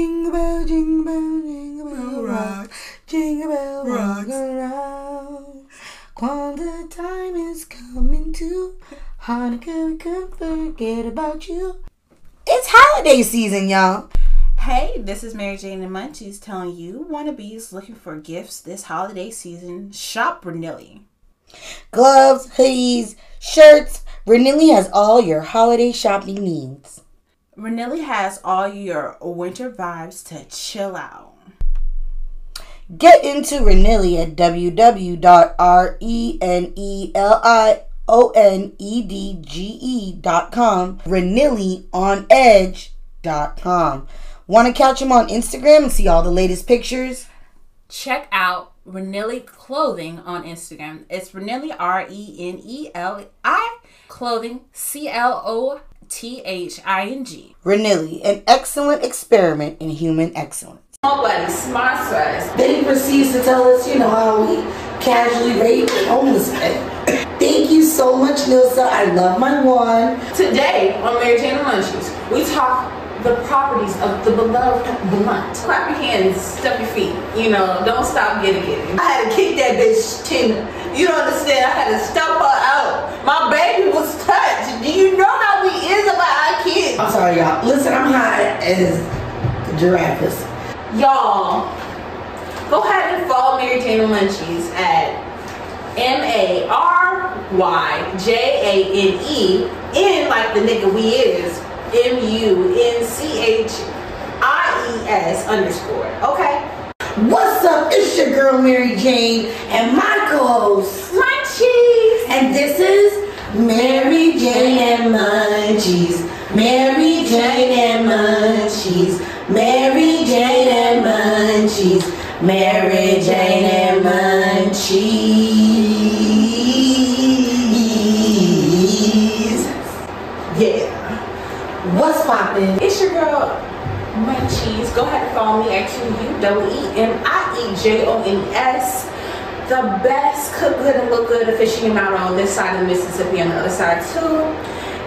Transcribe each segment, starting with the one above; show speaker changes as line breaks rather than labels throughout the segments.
Jingle bell, jingle bell, jingle bell rock. Jingle bell rock around. When the time is coming to Hanukkah, we could forget about you. It's holiday season, y'all.
Hey, this is Mary Jane and Munchies telling you wannabes looking for gifts this holiday season. Shop Renilli.
Gloves, hoodies, shirts. Renilli has all your holiday shopping needs.
Renilli has all your winter vibes to chill out.
Get into Renilli at www.renilionedge.com. Renilionedge.com. Want to catch him on Instagram and see all the latest pictures?
Check out Renilli Clothing on Instagram. It's Renilli R E N E L I Clothing C L O T H I N G.
Renilli, an excellent experiment in human excellence.
Nobody sponsor us.
Then he proceeds to tell us, you know, how we casually rape the homeless men. Thank you so much, Nilsa. I love my one.
Today on Mary Jane and Munchies, we talk the properties of the beloved blunt. Clap your hands, step your feet. You know, don't stop getting it. I had to kick that bitch, Tina. You don't understand. I had to step her out. My baby was touched. Do you know how we is about our kids?
I'm sorry, y'all. Listen, I'm high as giraffes.
Y'all, go ahead and follow Mary Jane and Munchies at M A R Y J A N E N like the nigga we is M U N C H I E S underscore. Okay.
What's up? It's your girl Mary Jane and my co-host
Munchies.
And this is Mary Jane and Munchies. Mary Jane and Munchies. Mary Jane and Munchies. Mary Jane and Munchies.
Yeah.
What's poppin'?
It's your girl Munchies. Go ahead and follow me at Q U W E M I E J O N S. The best cook good and look good aficionado on this side of the Mississippi on the other side too.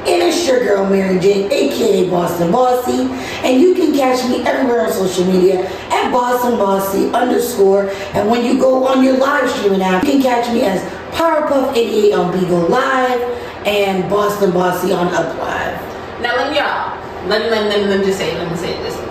And it's your girl Mary Jane, aka Boston Bossy. And you can catch me everywhere on social media at Boston Bossy underscore. And when you go on your live streaming app, you can catch me as Powerpuff88 on Bigo Live and Boston Bossy on Up Live.
Now let me uh, y'all. Me let me, let me, let me just say. Let me say this.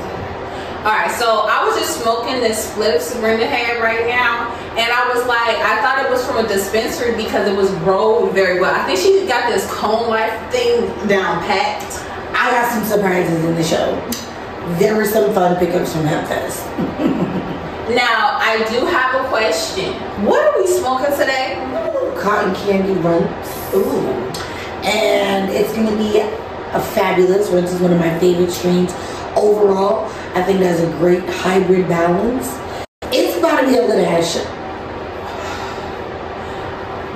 Alright, so I was just smoking this split Sabrina had right now, and I was like, I thought it was from a dispensary because it was rolled very well. I think she got this cone life thing down packed.
I got some surprises in the show. There were some fun pickups from Hempfest.
Now, I do have a question. What are we smoking today?
Cotton candy Runtz.
Ooh.
and it's gonna be a fabulous. Runtz is one of my favorite strains overall. I think that's a great hybrid balance. It's about to be a little show.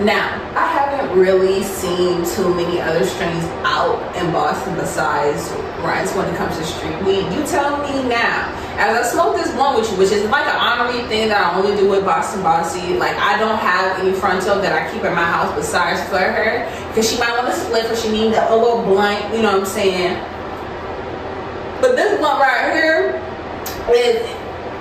Now, I haven't really seen too many other strains out in Boston besides Rice when it comes to street weed. You tell me now. As I smoke this one with you, which is like an honorary thing that I only do with Boston Bossy, like I don't have any fronto that I keep in my house besides for her. Because she might want to split or she need a little blunt, you know what I'm saying? But this one right here is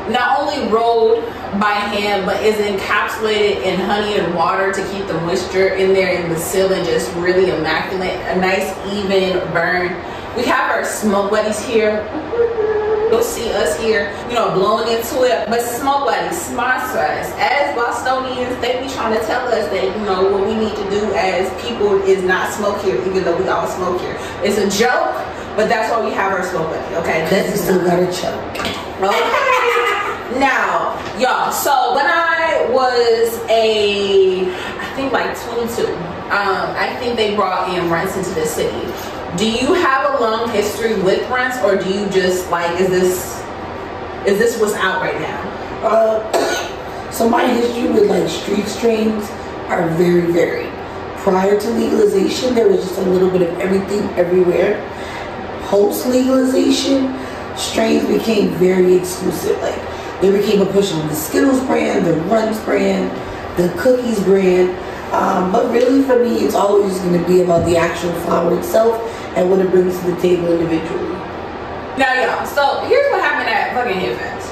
not only rolled by hand, but is encapsulated in honey and water to keep the moisture in there and the ceiling just really immaculate. A nice even burn. We have our smoke buddies here. You'll see us here, you know, blowing into it. But smoke buddies, sponsor us. As Bostonians, they be trying to tell us that, you know, what we need to do as people is not smoke here, even though we all smoke here. It's a joke, but that's why we have our smoke buddy, okay?
Cause you still got a choke.
Okay. now, y'all, so when I was a, I think like 22, um, I think they brought in Runtz into the city. Do you have a long history with Runtz, or do you just like, is this, is this what's out right now?
Uh, so my history with like street streams are very varied. Prior to legalization, there was just a little bit of everything everywhere. Post legalization, strains became very exclusive. Like they became a push on the Skittles brand, the Runtz brand, the Cookies brand. Um, but really, for me, it's always going to be about the actual flower itself and what it brings to the table individually.
Now, y'all, so here's what happened at fucking Fest.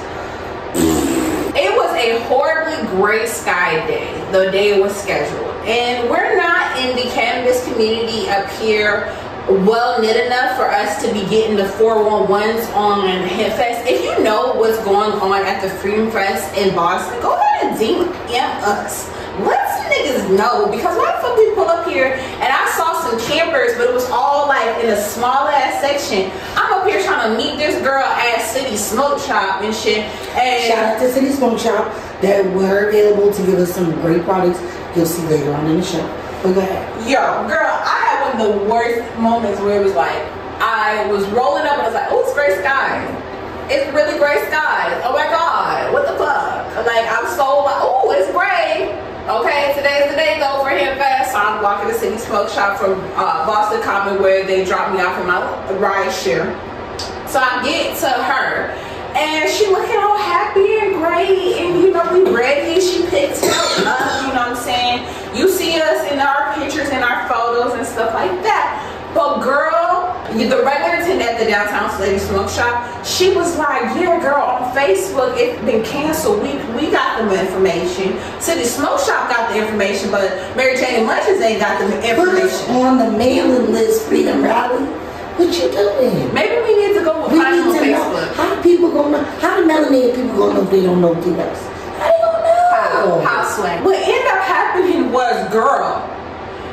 It was a horribly gray sky day, the day it was scheduled. And we're not in the cannabis community up here well knit enough for us to be getting the 411s on HempFest. If you know what's going on at the Freedom Fest in Boston, go ahead and DM us. Let some niggas know because why the fuck we pull up here and I saw some campers, but it was all like in a small ass section. I'm up here trying to meet this girl at City Smoke Shop and shit. And
Shout out to City Smoke Shop that were available to give us some great products you'll see later on in the show. But go ahead.
Yo, girl, I the worst moments where it was like, I was rolling up and I was like, oh, it's gray sky. It's really gray sky. Oh my God, what the fuck? Like, I'm so like, oh, it's gray. Okay, today's the day though for Hempfest. So I'm walking to City Smoke Shop from uh, Boston Common where they dropped me off in my ride share. So I get to her and she looking all happy and great and you know we ready. She picks us up, you know what I'm saying? You see us in our pictures and our photos and stuff like that. But girl, the regular attendant at the downtown Lady Smoke Shop, she was like, yeah, girl, on Facebook, it's been canceled. We we got the information. City Smoke Shop got the information, but Mary Jane Munches ain't got the information.
Put on the mailing list, Freedom Rally. What you doing?
Maybe we need to go with
We
find
need
on
know
Facebook.
how people gonna know, how the melanated people gonna know if they don't know us. How they gonna know?
How swag. What ended up happening was, girl.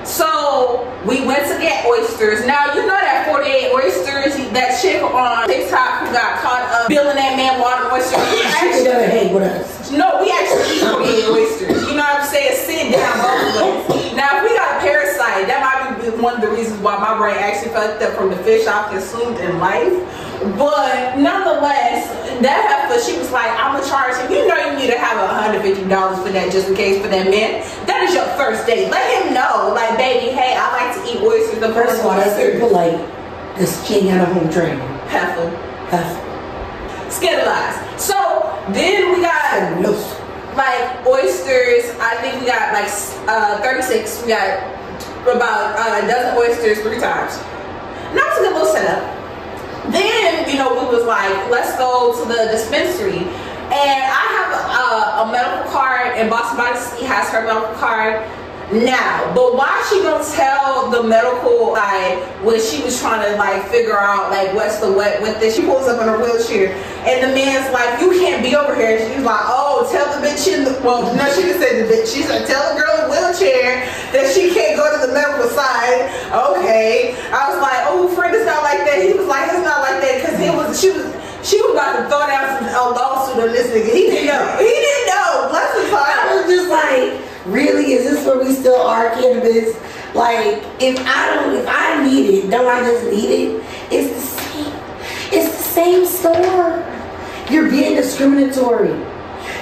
So we went to get oysters. Now you know that 48 oysters, that chick on TikTok who got caught up billing that man water oysters. We
She
actually-
never hang with us.
no, we actually eat 48 oysters. You know what I'm saying? Sit down both of us. Now, if we got a parasite, that might be one of the reasons why my brain actually fucked up from the fish I've consumed in life. But nonetheless, that heifer, she was like, I'm gonna charge him. You know you need to have $150 for that just in case for that man. That is your first date. Let him know, like, baby, hey, I like to eat oysters. The
First all, that's very polite. This she had a home trainer.
Heifer.
That's
Scandalized. So then we got like oysters. I think we got like uh, 36. We got about uh, a dozen oysters three times. Not a good little setup. Then you know we was like, let's go to the dispensary. And I have a, a medical card, and Boston Sea has her medical card now. But why she gonna tell the medical guy when she was trying to like figure out like what's the what with this? She pulls up in her wheelchair, and the man's like, "You can't be over here." She's like, "Oh, tell the bitch in the well, no, she didn't say the bitch. She said tell the girl in the wheelchair that she can't go to the medical side." Okay, I was like, "Oh, friend, it's not like that." He was like, "It's not like that," because it was she was. She was about to throw down some, a lawsuit on this nigga. He didn't know. He didn't know. Bless his heart.
I was just like, really? Is this where we still are cannabis? Like, if I don't, if I need it, don't I just need it? It's the same. It's the same store. You're being discriminatory.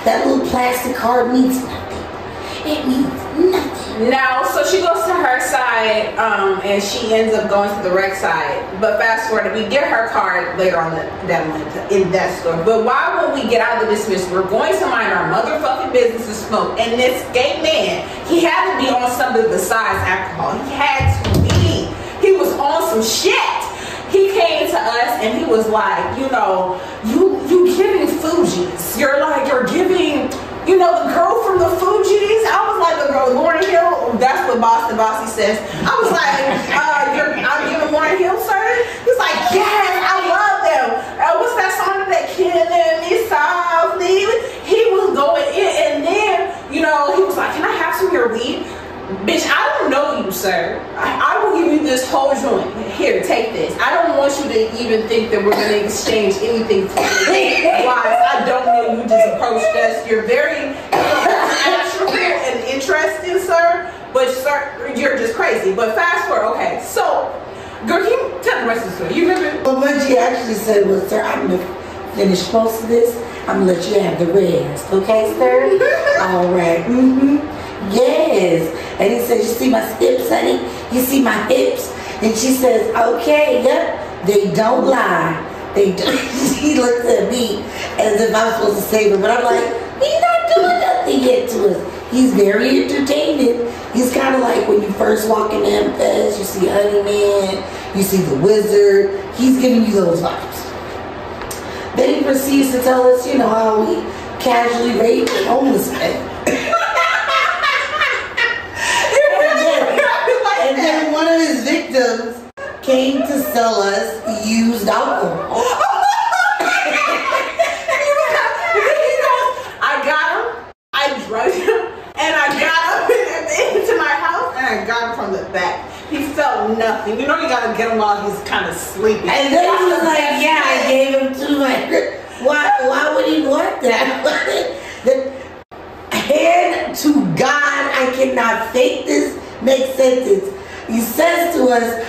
That little plastic card means nothing. It means nothing.
Now, so she goes to her side, um, and she ends up going to the rec side. But fast forward, we get her card later on the, that month in that store. But why when we get out of the dismissal, we're going to mind our motherfucking business and smoke. And this gay man, he had to be on something besides alcohol. He had to be. He was on some shit. He came to us and he was like, you know, you you giving Fugees. You're like you're giving you know, the girl from the Fugees. I was like, the girl, Lauryn Hill. That's what Boston Bossy says. I was like, uh, you're, I'm giving Lauryn Hill, sir. He's like, yes, I love them. Uh, what's that song that killing me softly? He was going in, and then, you know, he was like, can I have some of your weed? Bitch, I don't know you, sir. I, I will give you this whole joint. Here, take this. I don't you even think that we're going to exchange anything for wise. I don't know you just approached us. You're very natural and interesting, sir. But, sir, you're just crazy. But fast forward, okay. So, girl, can you tell the rest of the story? You remember?
But what she actually said was, sir, I'm gonna finish most of this. I'm gonna let you have the rest, okay, sir? All right. Mm-hmm. Yes. And he says, you see my hips, honey? You see my hips? And she says, okay, yep. They don't lie. They don't. he looks at me as if I'm supposed to save him, but I'm like, he's not doing nothing yet to us. He's very entertaining. He's kind of like when you first walk in MFS, you see Honey Man, you see the Wizard. He's giving you those vibes. Then he proceeds to tell us, you know, how we casually rape the homeless men. and then one of his victims came to sell us used alcohol.
I got him, I drugged him, and I got him into my house, and I got him from the back. He felt nothing. You know, you gotta get him while he's kind of sleeping.
And then he was like, "Yeah, I gave him two hundred. Why? Why would he want that? the hand to God, I cannot fake this next sentence. He says to us,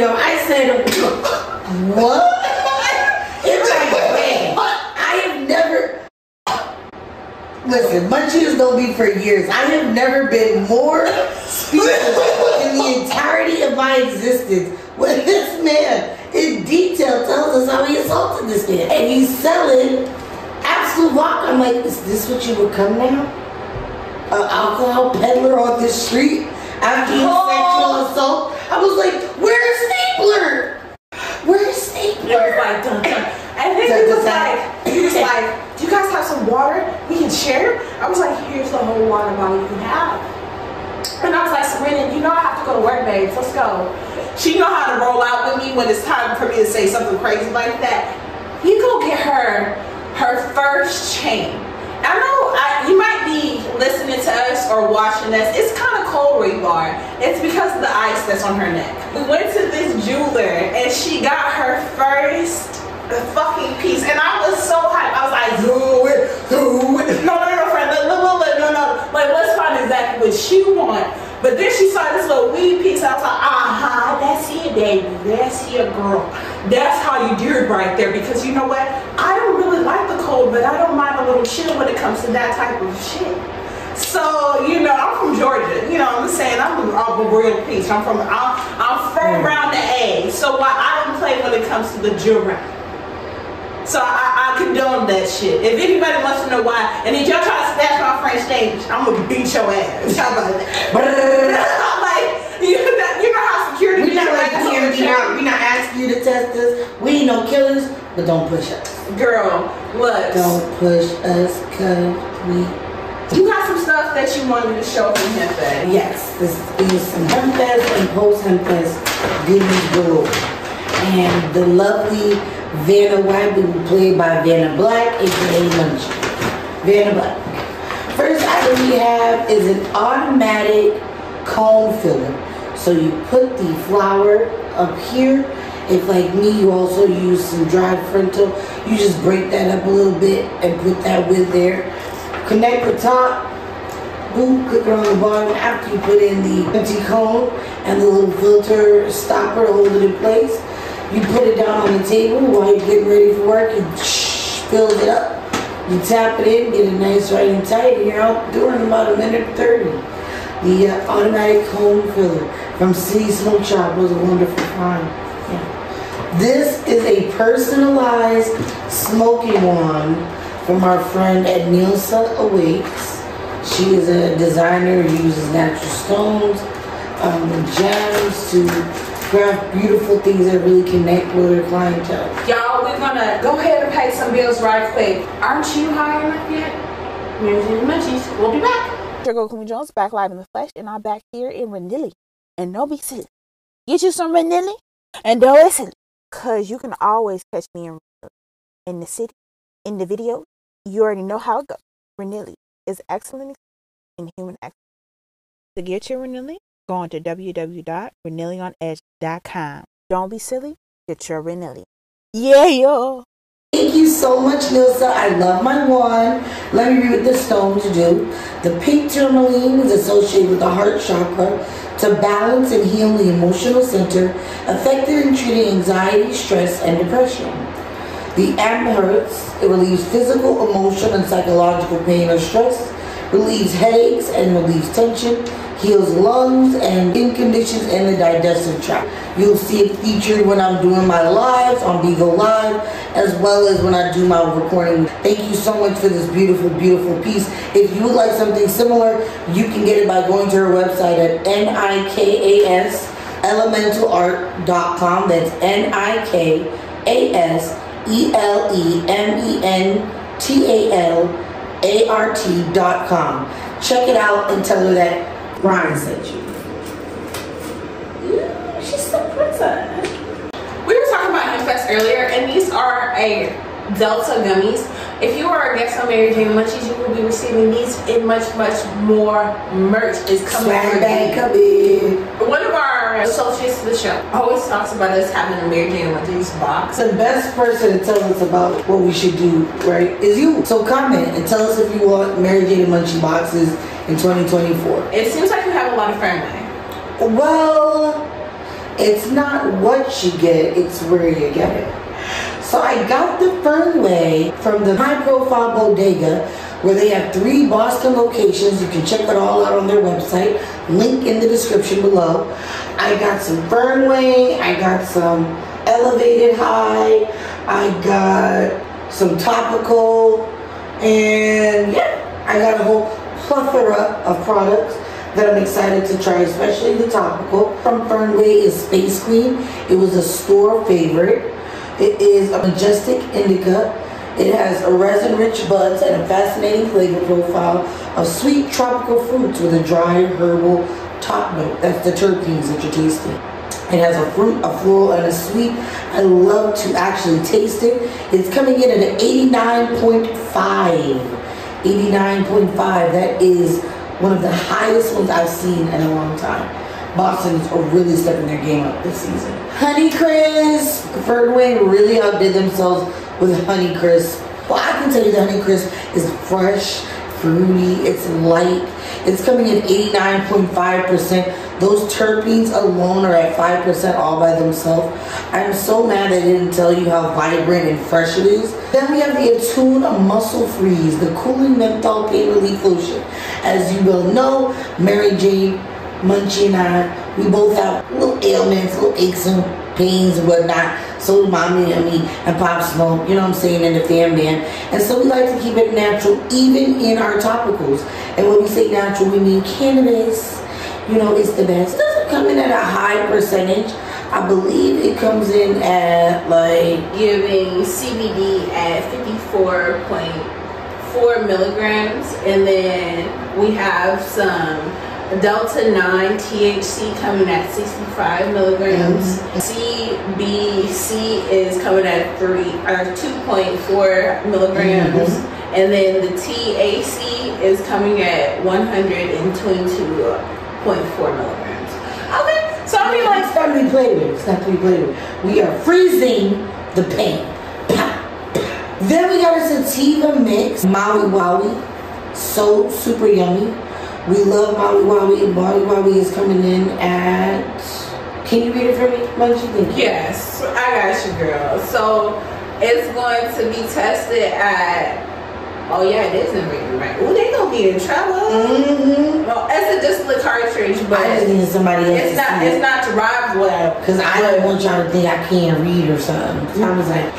"I put the cock ring on." I said, "What?" It's like, I have never. Listen, munchies don't be for years. I have never been more speechless in the entirety of my existence when this man, in detail, tells us how he assaulted this man. And he's selling Absolut vodka. I'm like, is this what you would come now? An alcohol peddler on the street after you
Oh.
sexual assault? I was like, where's Stabler? Where's
It was
Stabler?
like dun dun. And then he was like, he was like, do you guys have some water we can share? I was like, here's the whole water bottle you can have. And I was like, Serena, you know I have to go to work, babes. Let's go. She know how to roll out with me when it's time for me to say something crazy like that. You go get her her first chain. I know I, you might be listening to us or watching us. It's kind of cold you. It's because of the ice that's on her neck. We went to this jeweler and she got her first fucking piece, and I was so hyped. I was like,
Do it, do it.
no, no, no, friend, look, look, look, no, no. Like, let's find exactly what she want. But then she saw this little weed piece. I was like, aha, that's it, baby. That's it, girl. That's how you do it right there. Because you know what? I don't really like the cold, but I don't mind a little chill when it comes to that type of shit. So, you know, I'm from Georgia. You know what I'm saying? I'm a, I'm a real piece. I'm from, I'm, I'm from mm. around the A. So why I don't play when it comes to the jewelry. So I, I condone that shit. If anybody wants to know why, and if y'all try to snatch my French name, I'm gonna beat your ass. How about that? I'm like, you know, you know how security
We're not
be
like
ass on the
DMV out. We're not asking you to test us. We ain't no killers, but don't push us.
Girl, look.
Don't push us, cause we.
You got some stuff that you wanted to show from that.
Yes, this is some Hempfest and post Hempfest goodies below. And the lovely Vanna White will be played by Vanna Black, aka Munchie. Vanna Black. First item we have is an automatic cone filler. So you put the flour up here. If like me, you also use some dried fronto, you just break that up a little bit and put that with there. Connect the top, boom, click it on the bottom after you put in the empty cone and the little filter stopper to hold it in place. You put it down on the table while you're getting ready for work and fill it up. You tap it in, get it nice, right and tight, and you're out in about a minute 30. The uh, automatic cone filler from City Smoke Shop was a wonderful find. Yeah. This is a personalized smoking wand from our friend at Nilsa Awakes. She is a designer who uses natural stones, um, and gems to craft beautiful things that really connect with her clientele.
Y'all, we're gonna go ahead and pay some bills right quick. Aren't you high enough yet? Here's the munchies. We'll be back.
Your girl Queen Jones back live in the flesh, and I'm back here in Renilly. And don't be silly. Get you some Renilly, and don't be silly. Cause you can always catch me in in the city, in the video. You already know how it goes. Renilly is excellent in human excellence. To get your Renilly, go on to www.renillionedge.com. Don't be silly. Get your Renilly. Yeah, yo.
Thank you so much, Nilsa. I love my wand. Let me read what the stones do. The pink tourmaline is associated with the heart chakra to balance and heal the emotional center, effective in treating anxiety, stress, and depression. The amethyst, it relieves physical, emotional, and psychological pain or stress, relieves headaches and relieves tension, heals lungs and skin conditions and the digestive tract. You'll see it featured when I'm doing my lives on Bigo Live, as well as when I do my recording. Thank you so much for this beautiful, beautiful piece. If you would like something similar, you can get it by going to her website at nikas elementalart.com. That's N I K A S E L E M E N T A L A R T dot com. Check it out and tell her that Ryan sent you. She's so princess.
We were talking about Hempfest earlier, and these are a Delta gummies. If you are a guest on Mary Jane Munchies, you will be receiving these and much, much more merch is coming
Swag bag coming.
One of our associates of the show always talks about us having a Mary Jane Munchies box.
The best person to tell us about what we should do, right, is you. So comment and tell us if you want Mary Jane and Munchie boxes in 2024.
It seems like you have a lot of family.
Well, it's not what you get, it's where you get it. So I got the Fernway from the high profile bodega where they have three Boston locations. You can check it all out on their website. Link in the description below. I got some Fernway, I got some elevated high, I got some topical, and yeah, I got a whole plethora of products that I'm excited to try, especially the topical. From Fernway is Space Queen. It was a store favorite. It is a majestic indica. It has a resin-rich buds and a fascinating flavor profile of sweet tropical fruits with a dry herbal top note. That's the terpenes that you're tasting. It has a fruit, a floral, and a sweet. I love to actually taste it. It's coming in at an 89.5. 89.5. That is one of the highest ones I've seen in a long time. Boston's are really stepping their game up this season. Honeycrisp, Fernway really outdid themselves with Honeycrisp. Well, I can tell you the Honeycrisp is fresh, fruity, it's light. It's coming in 89.5%. Those terpenes alone are at 5% all by themselves. I'm so mad I didn't tell you how vibrant and fresh it is. Then we have the Attune Muscle Freeze, the cooling menthol pain relief lotion. As you will know, Mary Jane Munchie and I, we both have little ailments, little aches and pains and whatnot. So mommy and me and Pop Smoke, you know what I'm saying, and the fam band. And so we like to keep it natural even in our topicals. And when we say natural, we mean cannabis. You know, it's the best. It doesn't come in at a high percentage. I believe it comes in at like
Giving CBD at 54.4 milligrams, and then we have some Delta 9 THC coming at 65 milligrams. Mm-hmm. CBC is coming at three or 2.4 milligrams. Mm-hmm. And then the TAC is coming at 122.4 milligrams. Okay, so I mean, like,
it's not to be played with. It's not to be played with. We are freezing the pain. Then we got a sativa mix, Maui Wowie. So super yummy. We love Maui Wowie. Maui Wowie is coming in at. Can you read it for me? What did you think?
Yes, I got you, girl. So it's going to be tested at. Oh yeah, it is in Raven, right? Ooh, they gonna be in trouble.
Mm-hmm.
Well, it's a distillate cartridge, but
I just needed somebody else
it's
to
not. It's
it.
not derived well.
Because I don't want y'all to think I can't read or something. I was like,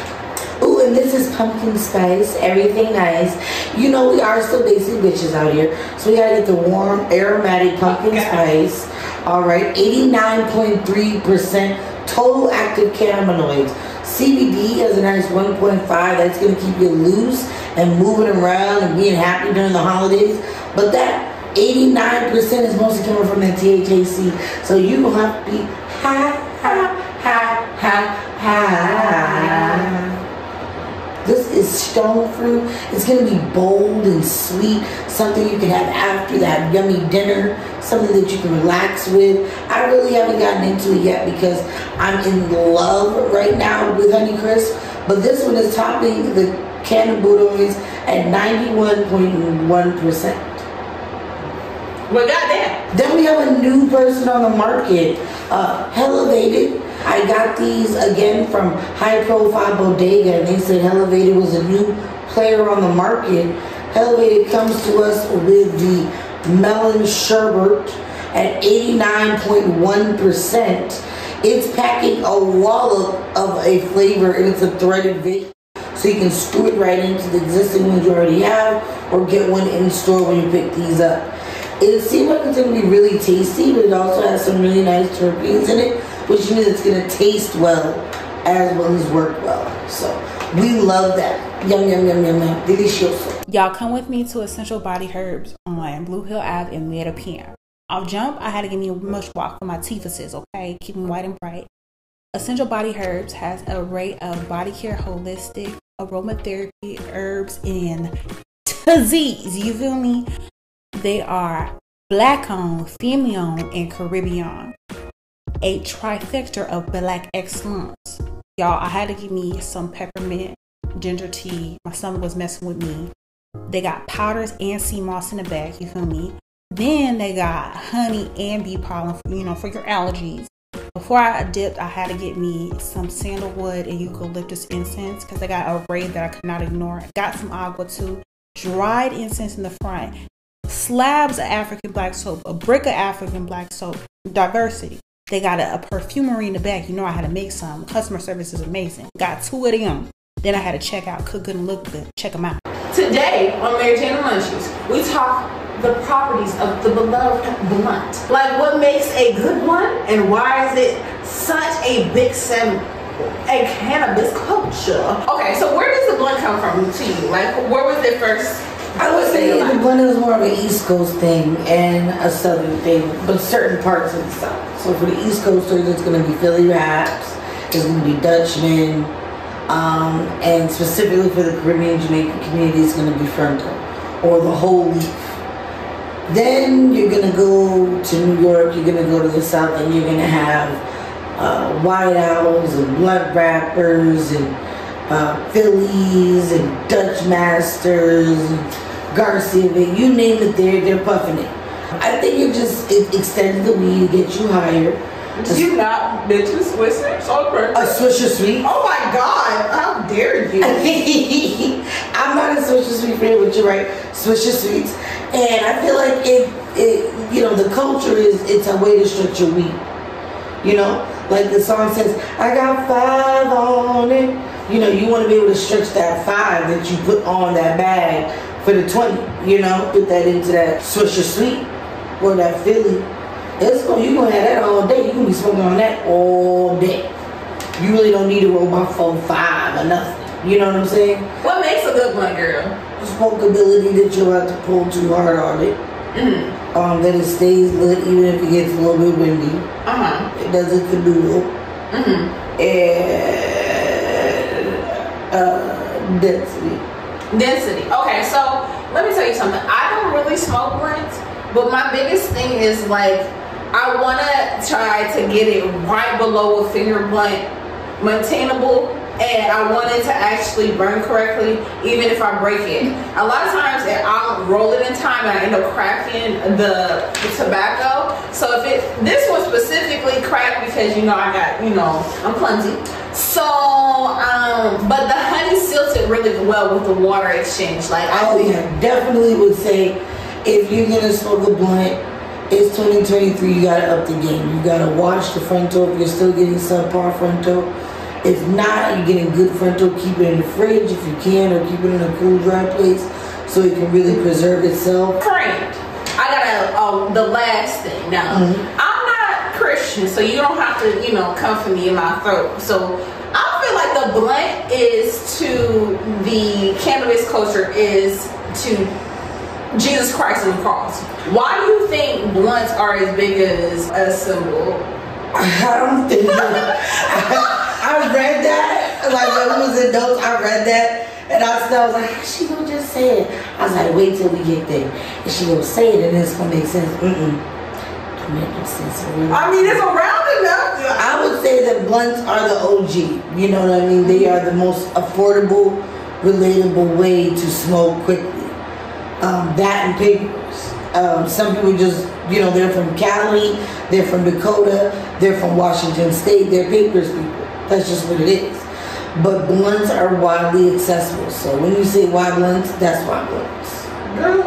ooh, and this is pumpkin spice, everything nice. You know, we are still basic bitches out here. So we gotta get the warm, aromatic pumpkin
Okay.
spice. All right, 89.3% total active cannabinoids. CBD has a nice 1.5. That's gonna keep you loose and moving around and being happy during the holidays. But that 89% is mostly coming from that THC. So you have to be high, high, high, high, high. Is stone fruit. It's gonna be bold and sweet. Something you can have after that yummy dinner. Something that you can relax with. I really haven't gotten into it yet because I'm in love right now with Honeycrisp. But this one is topping the cannabinoids at 91.1%.
Well, goddamn.
Then we have a new person on the market, uh, Elevated. I got these again from High Profile Bodega, and they said Elevated was a new player on the market. Elevated comes to us with the melon sherbet at 89.1%. It's packing a wallop of a flavor, and it's a threaded vape. So you can screw it right into the existing ones you already have, or get one in store when you pick these up. It seems like it's going to be really tasty, but it also has some really nice terpenes in it, which means it's going to taste well as well as work well. So We love that. Yum, yum, yum, yum, yum. Delicioso.
Y'all come with me to Essential Body Herbs on Blue Hill Ave in Mattapan. Off jump, I had to give me a miswak for my teethuses, okay? Keep them white and bright. Essential Body Herbs has an array of body care, holistic, aromatherapy, herbs, and disease. You feel me? They are black owned, female owned, and Caribbean. A trifecta of black excellence. Y'all, I had to give me some peppermint ginger tea. My stomach was messing with me. They got powders and sea moss in the bag, you feel me? Then they got honey and bee pollen, for, you know, for your allergies. Before I dipped, I had to get me some sandalwood and eucalyptus incense because I got a array that I could not ignore. Got some agua too, dried incense in the front, slabs of African black soap, a brick of African black soap, diversity. They got a, a perfumery in the back. You know I had to make some. Customer service is amazing. Got two of them. Then I had to check out, cook good and look good. Check them out.
Today on Mary Jane Munchies, we talk the properties of the beloved blunt. Like what makes a good one and why is it such a big sem a cannabis culture? Okay, so where does the blunt come from to you? Like where was it first?
I would say the blunt is more of an East Coast thing and a Southern thing, but certain parts of the South. So for the East Coasters, it's going to be Philly Wraps, it's going to be Dutchman, um, and specifically for the Caribbean Jamaican community, it's going to be Fronto or the whole leaf. Then you're going to go to New York, you're going to go to the South, and you're going to have uh, White Owls and Blood Rappers and uh, Phillies and Dutch Masters and Garcia, you name it, they're, they're puffing it. I think it just it extends the weed, to get you higher.
Did you not mention Swishers on
A? Swisher Sweet.
Oh my god, how dare you?
I'm not a Swisher Sweet fan, but you're right. Swisher Sweets. And I feel like it, it, you know, the culture is, it's a way to stretch your weed. You know, like the song says, I got five on it. You know, you want to be able to stretch that five that you put on that bag for the 20. You know, put that into that Swisher Sweet or that Philly. It's going, you're going to have that all day. You're going to be smoking on that all day. You really don't need to roll my phone five or nothing. You know what I'm saying?
What makes a good blunt girl?
The Smokability that you don't have to pull too hard on it.
Mm.
Um, that it stays lit even if it gets a little bit windy.
Uh-huh.
It doesn't canoodle.
Mm-hmm.
And density.
Density. Okay, so let me tell you something. I don't really smoke blunts, but my biggest thing is like I want to try to get it right below a finger blunt maintainable and I want it to actually burn correctly even if I break it. A lot of times I'll roll it in time and I end up cracking the, the tobacco. So if it this one specifically cracked because you know I got, you know, I'm clumsy. So um but the honey it really well with the water exchange. Like I
Oh yeah, definitely would say if you're gonna smoke a blunt, it's 2023. You gotta up the game. You gotta watch the fronto. If you're still getting subpar fronto, if not, you're getting good fronto. Keep it in the fridge if you can, or keep it in a cool, dry place so it can really preserve itself.
creamed. I got a um, the last thing. Now
Mhm.
So you don't have to, you know, come for me in my throat. So I feel like the blunt is to the cannabis culture is to Jesus Christ on the cross. Why do you think blunts are as big as a symbol?
I don't think I read that like when was adults. I read that and I still was like, how she gonna just say it? I was like, wait till we get there, and she gonna say it, and it's gonna make sense. Mm-mm.
I mean, it's around enough.
I would say that blunts are the OG. You know what I mean? They are the most affordable, relatable way to smoke quickly. Um, that and papers. Um, some people just, you know, they're from Cali, they're from Dakota, they're from Washington State, they're papers people. That's just what it is. But blunts are widely accessible. So when you say why blunts, that's why blunts.
Girl,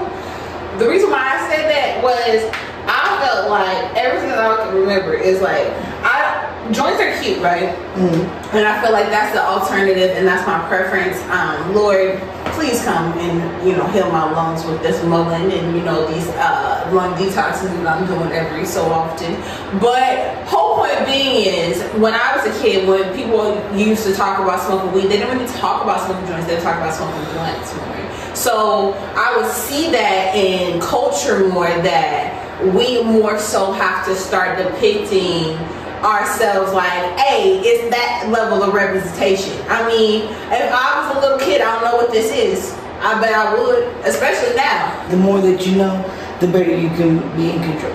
the reason why I said that was I felt like everything that I can remember is like I joints are cute, right?
Mm.
And I feel like that's the alternative and that's my preference. Um, Lord, please come and you know heal my lungs with this mullein and you know these uh, lung detoxes that I'm doing every so often. But whole point being is when I was a kid, when people used to talk about smoking weed, they didn't really talk about smoking joints. They would talk about smoking blunts more. So I would see that in culture more that we more so have to start depicting ourselves like, hey, it's that level of representation. I mean, if I was a little kid, I don't know what this is. I bet I would, especially now.
The more that you know, the better you can be in control.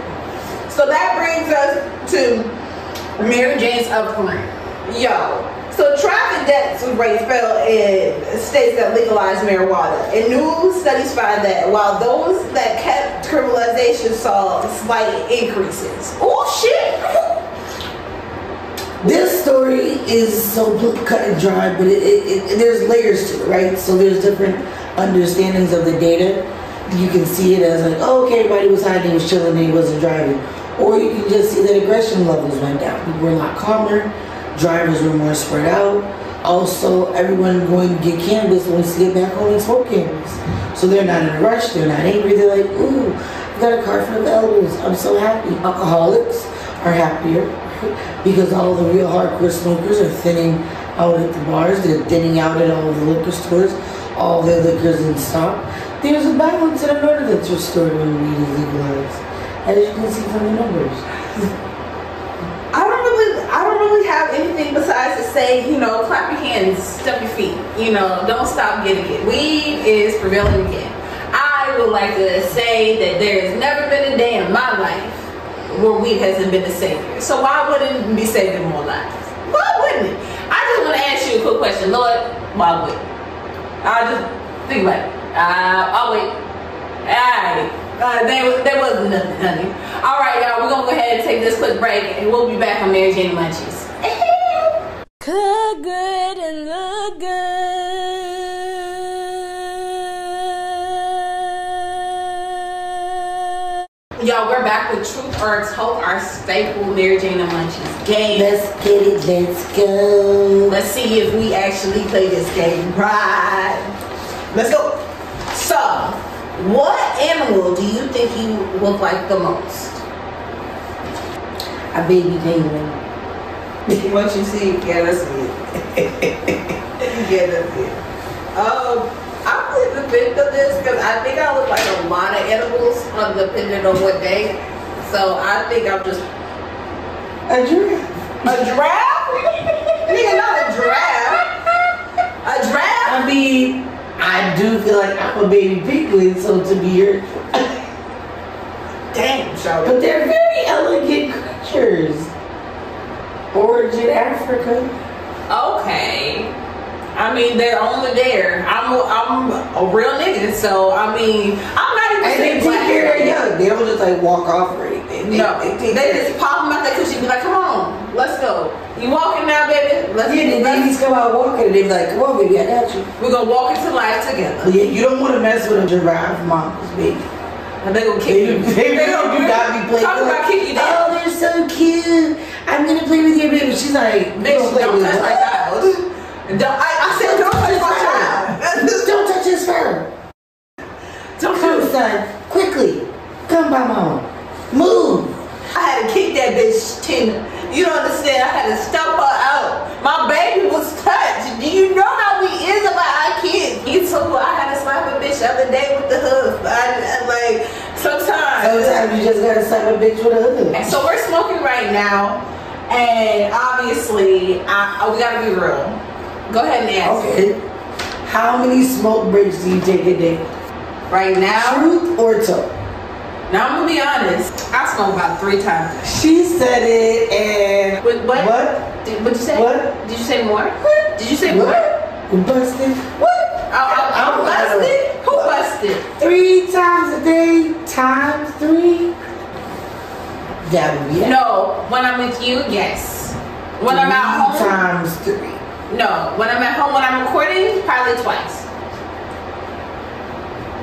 So that brings us to Mary Jane's upfront. Yo, so traffic deaths rate fell in states that legalized marijuana. And new studies find that while those that kept criminalization saw slight increases. Oh shit!
This story is so cut and dry, but it, it, it, there's layers to it, right? So there's different understandings of the data. You can see it as like, oh, okay, everybody was hiding, was chilling, and he wasn't driving. Or you can just see that aggression levels went down. People were a lot calmer, drivers were more spread out. Also, everyone going to get cannabis wants to get back home and smoke cannabis. So they're not in a rush, they're not angry, they're like, ooh, I got a car full of edibles, I'm so happy. Alcoholics are happier because all the real hardcore smokers are thinning out at the bars, they're thinning out at all the liquor stores, all their liquors in stock. There's a balance and an order that's restored when weed is legalized, as you can see from the numbers.
I don't really, I don't really have to say, you know, clap your hands, step your feet, you know, don't stop getting it. Weed is prevailing again. I would like to say that there has never been a day in my life where weed hasn't been the savior. So why wouldn't it be saving more lives? Why wouldn't it? I just want to ask you a quick question, Lord. Why would? I just think about it. Uh, I'll wait. Alright. Uh, there, there wasn't nothing, honey. All right, y'all. We're gonna go ahead and take this quick break, and we'll be back on Mary Jane Munchies.
Cook good and look good.
Y'all, we're back with Truth or Hope, our staple Mary Jane and Munchies game.
Let's get it, let's go.
Let's see if we actually play this game right. Let's go. So, what animal do you think you look like the most?
A baby penguin.
What you see, yeah, that's it. yeah, that's it. Um, I'm really defend of this because I think I look like a lot of animals, on depending on what day. So I think I'm just
A giraffe.
a giraffe. Nigga, not a giraffe. A giraffe.
I mean, I do feel like I'm a baby penguin, so to be here.
Damn, Shawty.
But they're Origin Africa.
Okay. I mean, they're only there. I'm a, I'm a real nigga, so I mean, I'm not even
And they
saying
take
black.
care of young. They don't just like walk off or anything. They,
No,
they
they, just pop them out there because you be like, come on, let's go. You walking now, baby? Let's
Yeah, the babies come out walking and they be like, come on, baby, I got you.
We're gonna walk into life together.
Yeah, you don't want to mess with a giraffe mama's baby.
And they gonna
They,
kick you.
they,
They gonna
do not be playing.
Talk about kick you down.
Oh, they're so cute. I'm gonna play with your baby. She's like,
Bitch,
don't play
don't
with
touch my child. Don't, I, I said don't touch my child.
Don't touch his fur.
Don't
Come, son, quickly. Come by mom. Move.
I had to kick that bitch, Tina. You don't understand. I had to stomp her out. My baby was touched. Do you know how we is about our kids? You so I had to slap a bitch the other day with the hoof. I, I like sometimes.
Sometimes you just gotta slap a bitch with a hood.
And so we're smoking right now, and obviously, I, oh, we gotta be real. Go ahead and ask.
Okay. How many smoke breaks do you take a day?
Right now,
Truth or talk?
now I'm gonna be honest. I smoke about three times.
She said it and
What? What?
What?
Did, what'd you say?
What?
Did you say more? Did you say more?
What? You busted? What?
I, I, I'm
I don't
busted. Who busted?
Three times a day times three. That would be it.
No, when I'm with you, yes. When I'm at home,
times three.
no. When I'm at home, when I'm recording, probably twice.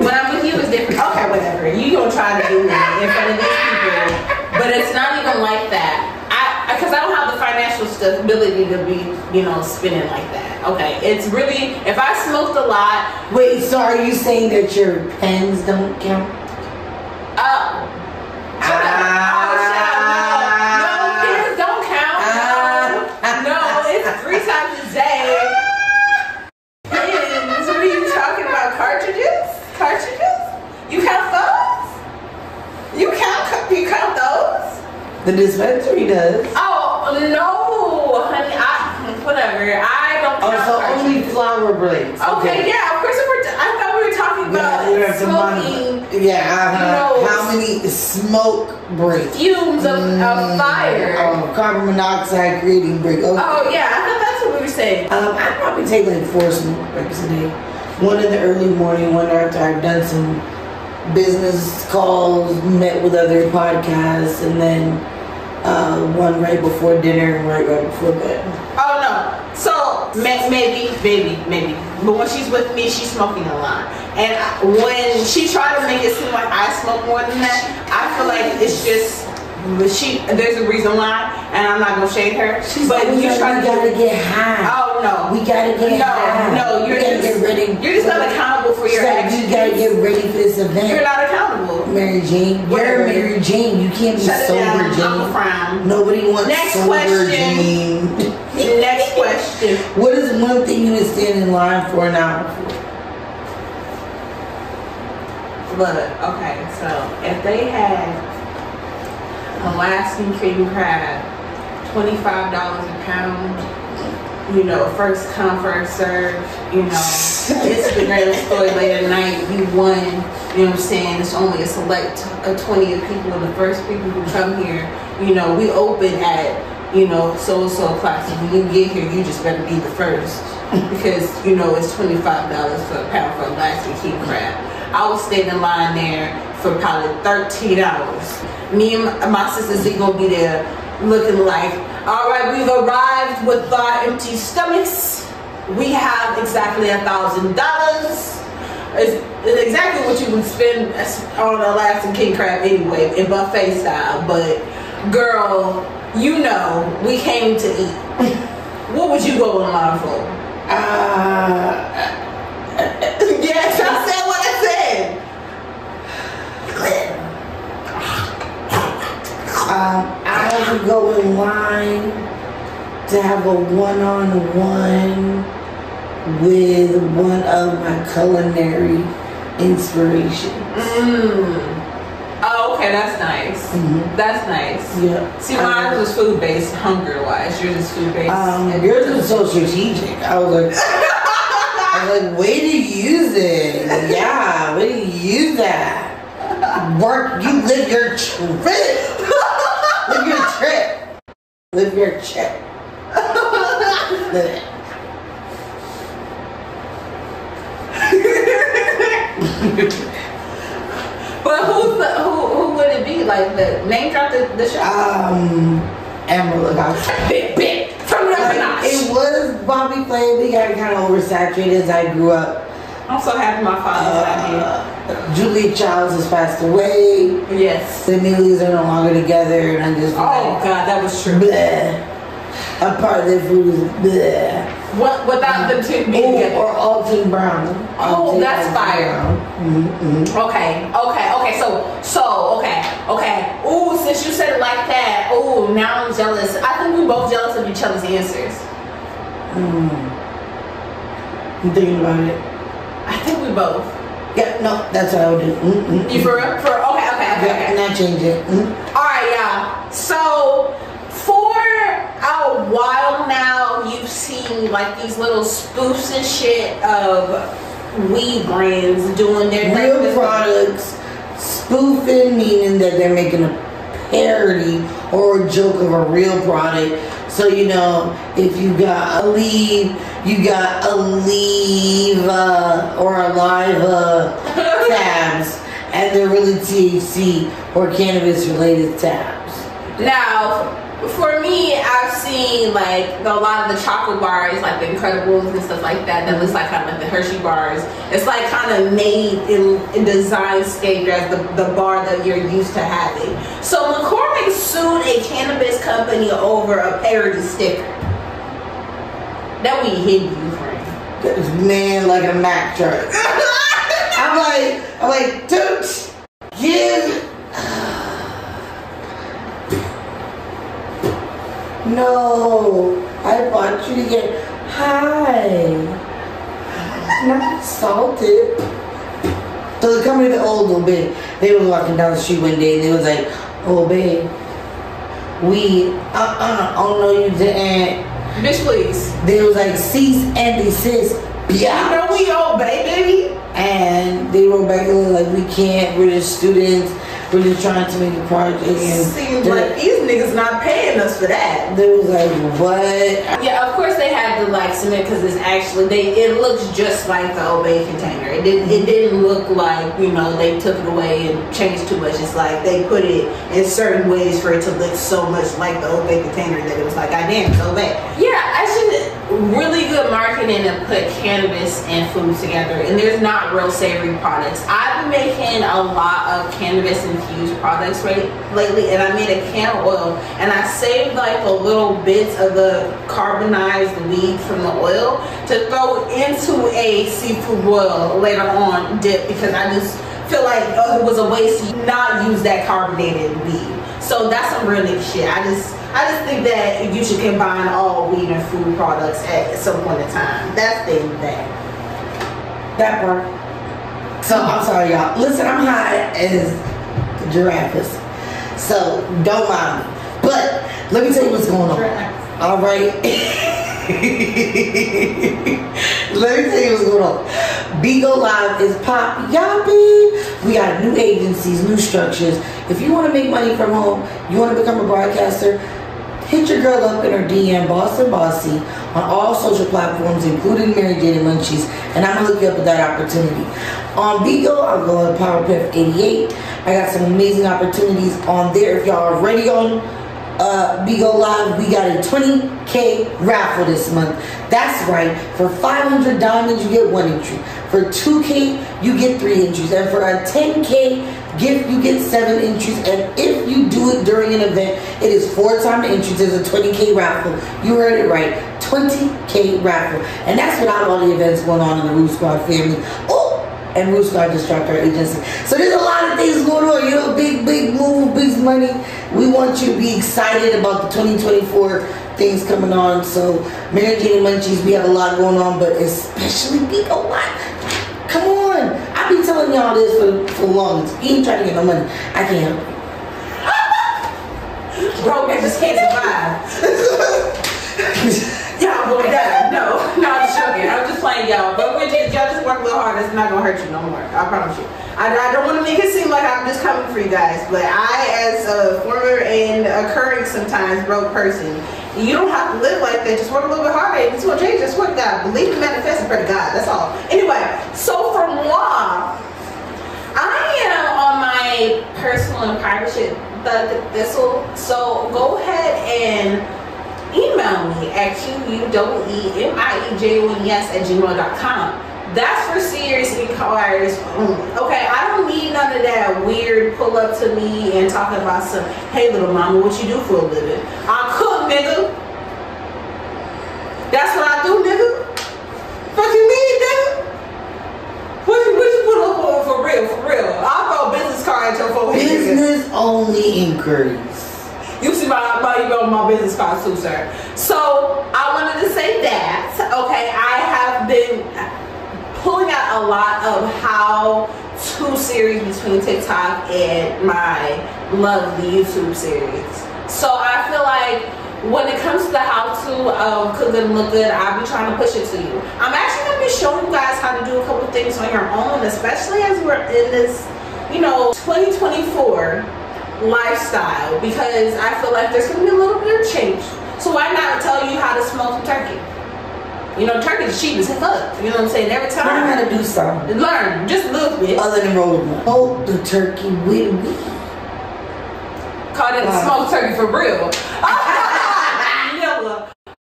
When I'm with you, it's different. Okay, whatever. You gonna try to do that in front of these people, but it's not even like that. I because I don't have the financial stability to be, you know, spinning like that. okay. It's really if I smoked a lot.
Wait, so are you saying that your pens don't count?
Uh,
The dispensary does.
Oh no, honey. I whatever. I don't
Oh, so only flower blades.
Okay, yeah, of course. Talking about
Yeah, you have to
smoking.
Yeah, uh-huh.
you know,
How many smoke breaks?
fumes of, of fire.
Oh, carbon monoxide creating break. Okay.
Oh yeah, I thought that's what we were saying.
Um, I probably take like four smoke breaks a day. One in the early morning, one after I've done some business calls, met with other podcasts, and then uh, one right before dinner and right right before bed.
May, maybe, maybe, maybe. But when she's with me, she's smoking a lot. And I- when she tried to make it seem like I smoke more than that, I feel like it's just. She, there's a reason why, and I'm not gonna shade her.
She's
but
always
you
like,
try to
gotta get high.
Oh no.
We gotta get
no,
high.
no, you're just,
get ready.
You're just not accountable for your
like,
actions.
we gotta get ready for this event.
You're not accountable.
Mary Jane. You're Mary Jane. You can't be
Shut
sober,
down. I'm a
Jane. Nobody wants
Next
sober
question. Next question.
What is one thing you would stand in line for an hour for?
Look, okay, so if they had Alaskan king crab, twenty-five dollars a pound, you know, first come, first serve, you know, Instagram story late at night, you won, you know what I'm saying? It's only a select a twenty of people, the first people who come here, you know, we open at, you know, so-and-so classes. When you get here, you just better be the first. Because, you know, it's twenty-five dollars for a pound for Alaskan king crab. I was standing in line there for probably 13 hours. Me and my- my sister Z gonna be there looking like, all right, we've arrived with our empty stomachs. We have exactly a thousand dollars. It's exactly what you would spend on Alaskan king crab anyway, in buffet style. But girl, you know, we came to eat. what would you go in line for?
Uh,
yes, I said what I said.
um, I would go in line to have a one-on-one with one of my culinary inspirations.
Mm. Okay, that's nice.
Mhm.
That's nice.
Yeah.
See, mine was food based, hunger wise. Yours is food based.
Um, yours is so strategic. I was like, I was like, way to use it. Yeah, way to use that. Work, you live your trip. live your trip. Live your trip. Live it.
but who's the, who? Who would it be? Like the name drop the the shop.
Um, Emeril Lagasse.
big, big from the
Like, it was Bobby Flay. We got kind of oversaturated as I grew up.
I'm so happy my father's not
Uh, Julia Childs has passed away.
Yes.
The Neelys are no longer together, and I'm just
Oh
like,
God, that was true.
bleh. A part of their food is bleh.
What without the two being
Oh,
together?
or Alton Brown.
Oh,
Alton
that's
Alton
fire.
Mhm, mhm.
Okay, okay, okay. So, so, okay, okay. Ooh, since you said it like that, ooh, now I'm jealous. I think we both jealous of each other's answers.
Mm. I'm thinking about it.
I think we both.
Yeah, no, that's what I would do.
You for real? For okay, okay, okay,
Yeah,
okay.
not change it. Mm.
All right, y'all. So a while now, you've seen like these little spoofs and shit of weed brands doing their
Real products, spoofing, meaning that they're making a parody or a joke of a real product. So, you know, if you got a leave, you got a leave uh, or a live uh, tabs, and they're really THC or cannabis related tabs.
Now, for me, I've seen like the, a lot of the chocolate bars, like the Incredibles and stuff like that. That looks like kind of like the Hershey bars. It's like kind of made in, in design stage as the, the bar that you're used to having. So McCormick sued a cannabis company over a parody sticker that we hid you
man like a Mack truck. I'm like, I'm like, dude, give. No, I want you to get high. Not salted. So the company, the old little babe. They was walking down the street one day and they was like, oh babe, we, uh-uh, oh no you didn't.
Bitch, please.
They was like, cease and desist.
You know
Yeah.
we obey, baby.
And they wrote back and like, we can't, we're just students. We're just trying to make a project. And
Seems
they-
like these niggas not paying us for that.
they was like, what?
Yeah, of course they had to like submit because it's actually they. It looks just like the Old Bay container. It didn't. It didn't look like you know they took it away and changed too much. It's like they put it in certain ways for it to look so much like the Old Bay container that it was like, God damn, it's Old Bay. Yeah, I should really good marketing to put cannabis and food together. And there's not real savory products. I've been making a lot of cannabis infused products right lately, and I made a can oil, and I saved like a little bits of the carbonized weed from the oil to throw into a seafood boil later on dip because I just feel like uh, it was a waste to not use that carbonated weed. So that's some real nigga shit. I just I just think that you should combine all weed and food products at some point in time. That's the thing.
That part. So I'm sorry, y'all. Listen, I'm high as giraffes. So don't mind me. But let me tell you what's going on. All right. Let me tell you what's going on. Bigo Live is pop yappy. We got new agencies, new structures. If you want to make money from home, you want to become a broadcaster, hit your girl up in her DM, Boston Bossy, on all social platforms, including Mary Jane and Munchies, and I'm gonna look you up at that opportunity. On Bigo, I'll go on PowerPrep 88. I got some amazing opportunities on there. If y'all are already on uh, Bigo Live, we got a 20k raffle this month. That's right. For 500 diamonds, you get one entry. For 2k, you get three entries. And for a 10k gift, you get seven entries. And if you do it during an event, it is four time entries. There's a 20k raffle. You heard it right. 20k raffle. And that's without all the events going on in the Roof Squad family. Oh, and Roof Squad our agency. So there's a lot of things going on. You know, big, big move, big money. We want you to be excited about the 2024 things coming on. So Mary Jane and Munchies, we have a lot going on, but especially Bigo Live. Come on. I've been telling y'all this for, for long. You ain't trying to get no money. I can't help
Broke and just can't survive. Y'all boy die. No, no, I'm just joking. I'm just playing y'all. But we're just y'all just work a little hard. It's not gonna hurt you no more. I promise you. I, I don't want to make it seem like I'm just coming for you guys, but I, as a former and occurring sometimes broke person, you don't have to live like that. Just work a little bit harder. If it's gonna change, just work God. Believe in manifest and pray to God. That's all. Anyway, so for moi, I am on my personal and private shit, the thistle. So go ahead and email me at qu-e-m-i-e-j-o-n-e-s at gmail.com. That's for serious inquiries. Okay, I don't need none of that weird pull up to me and talking about some, hey little mama, what you do for a living? I nigga. That's what I do, nigga. Fuck you mean, nigga? What you, what you put up on for real, for real? I'll throw a business card at your forehead. nigga.
Business only inquiries.
You see my, my email on my business card too, sir. So I wanted to say that. Okay, I have been pulling out a lot of how to series between TikTok and my lovely YouTube series. So I feel like when it comes to the how to of cook good and look good, I'll be trying to push it to you. I'm actually gonna be showing you guys how to do a couple things on your own, especially as we're in this, you know, 2024 lifestyle because I feel like there's gonna be a little bit of change. So why not tell you how to smoke some turkey? You know, turkey is cheap as fuck. You know what I'm saying? Every time.
Learn how to do something.
Learn just a little bit.
Other than roll the turkey with me.
Call it
Wow.
smoked turkey for real.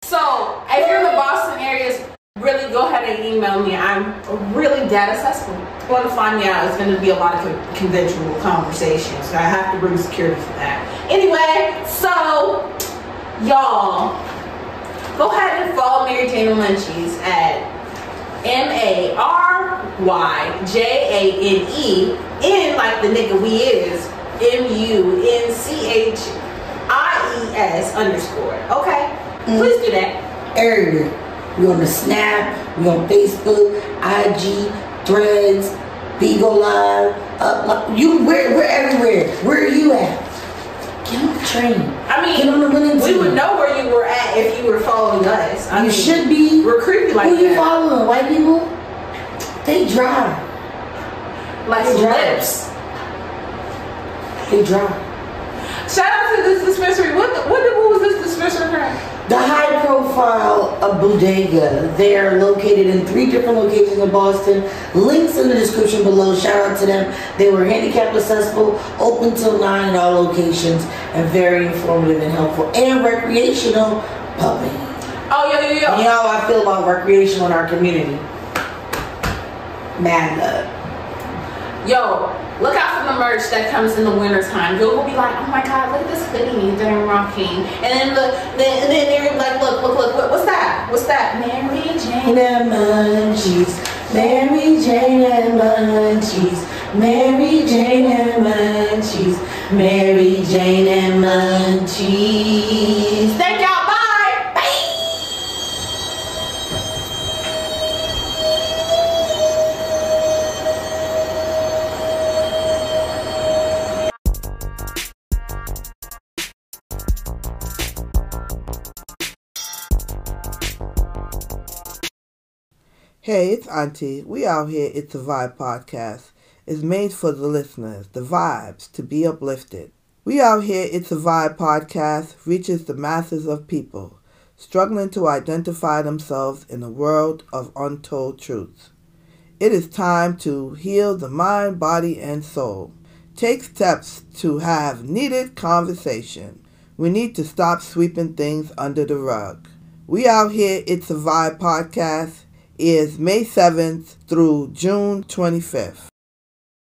So if you're in the Boston area, really go ahead and email me. I'm really data accessible. Want to find me out? It's going to be a lot of con- conventional conversations. So I have to bring security for that. Anyway, so y'all go ahead and follow Mary Jane Munchies at M A R Y J A N E. N like the nigga we is. M U N C H I E S underscore. Okay?
Mm.
Please do that.
Everywhere. We on the Snap, we on Facebook, IG, Threads, Bigo Live, up, you, we're, we're everywhere. Where are you at? Get on the train.
I mean,
Get on the winning
we would know where you were at if you were following us. I
you
mean,
should be.
We're creepy like
Who you following? White people? They drive.
Like
They
lips.
They dry.
Shout out to this dispensary. What the, what, the, what was this dispensary from?
The high profile of Bodega. They're located in three different locations in Boston. Links in the description below. Shout out to them. They were handicap accessible, open till 9 at all locations, and very informative and helpful. And recreational puppy.
Oh, yo, yo, yo.
You know how I feel about recreational in our community. Mad love.
Yo, look out for the merch that comes in the wintertime. You'll be like, oh my god, look at this hoodie that I'm rocking. And then the then, then they're like, look, look, look, what, what's that? What's that? Mary Jane.
and munchies. Mary Jane and munchies. Mary Jane and munchies. Mary Jane and munchies.
Thank y'all.
Hey, it's Auntie. We out here. It's a Vibe podcast. It's made for the listeners, the vibes, to be uplifted. We out here. It's a Vibe podcast reaches the masses of people struggling to identify themselves in a world of untold truths. It is time to heal the mind, body, and soul. Take steps to have needed conversation. We need to stop sweeping things under the rug. We out here. It's a Vibe podcast is May 7th through June 25th.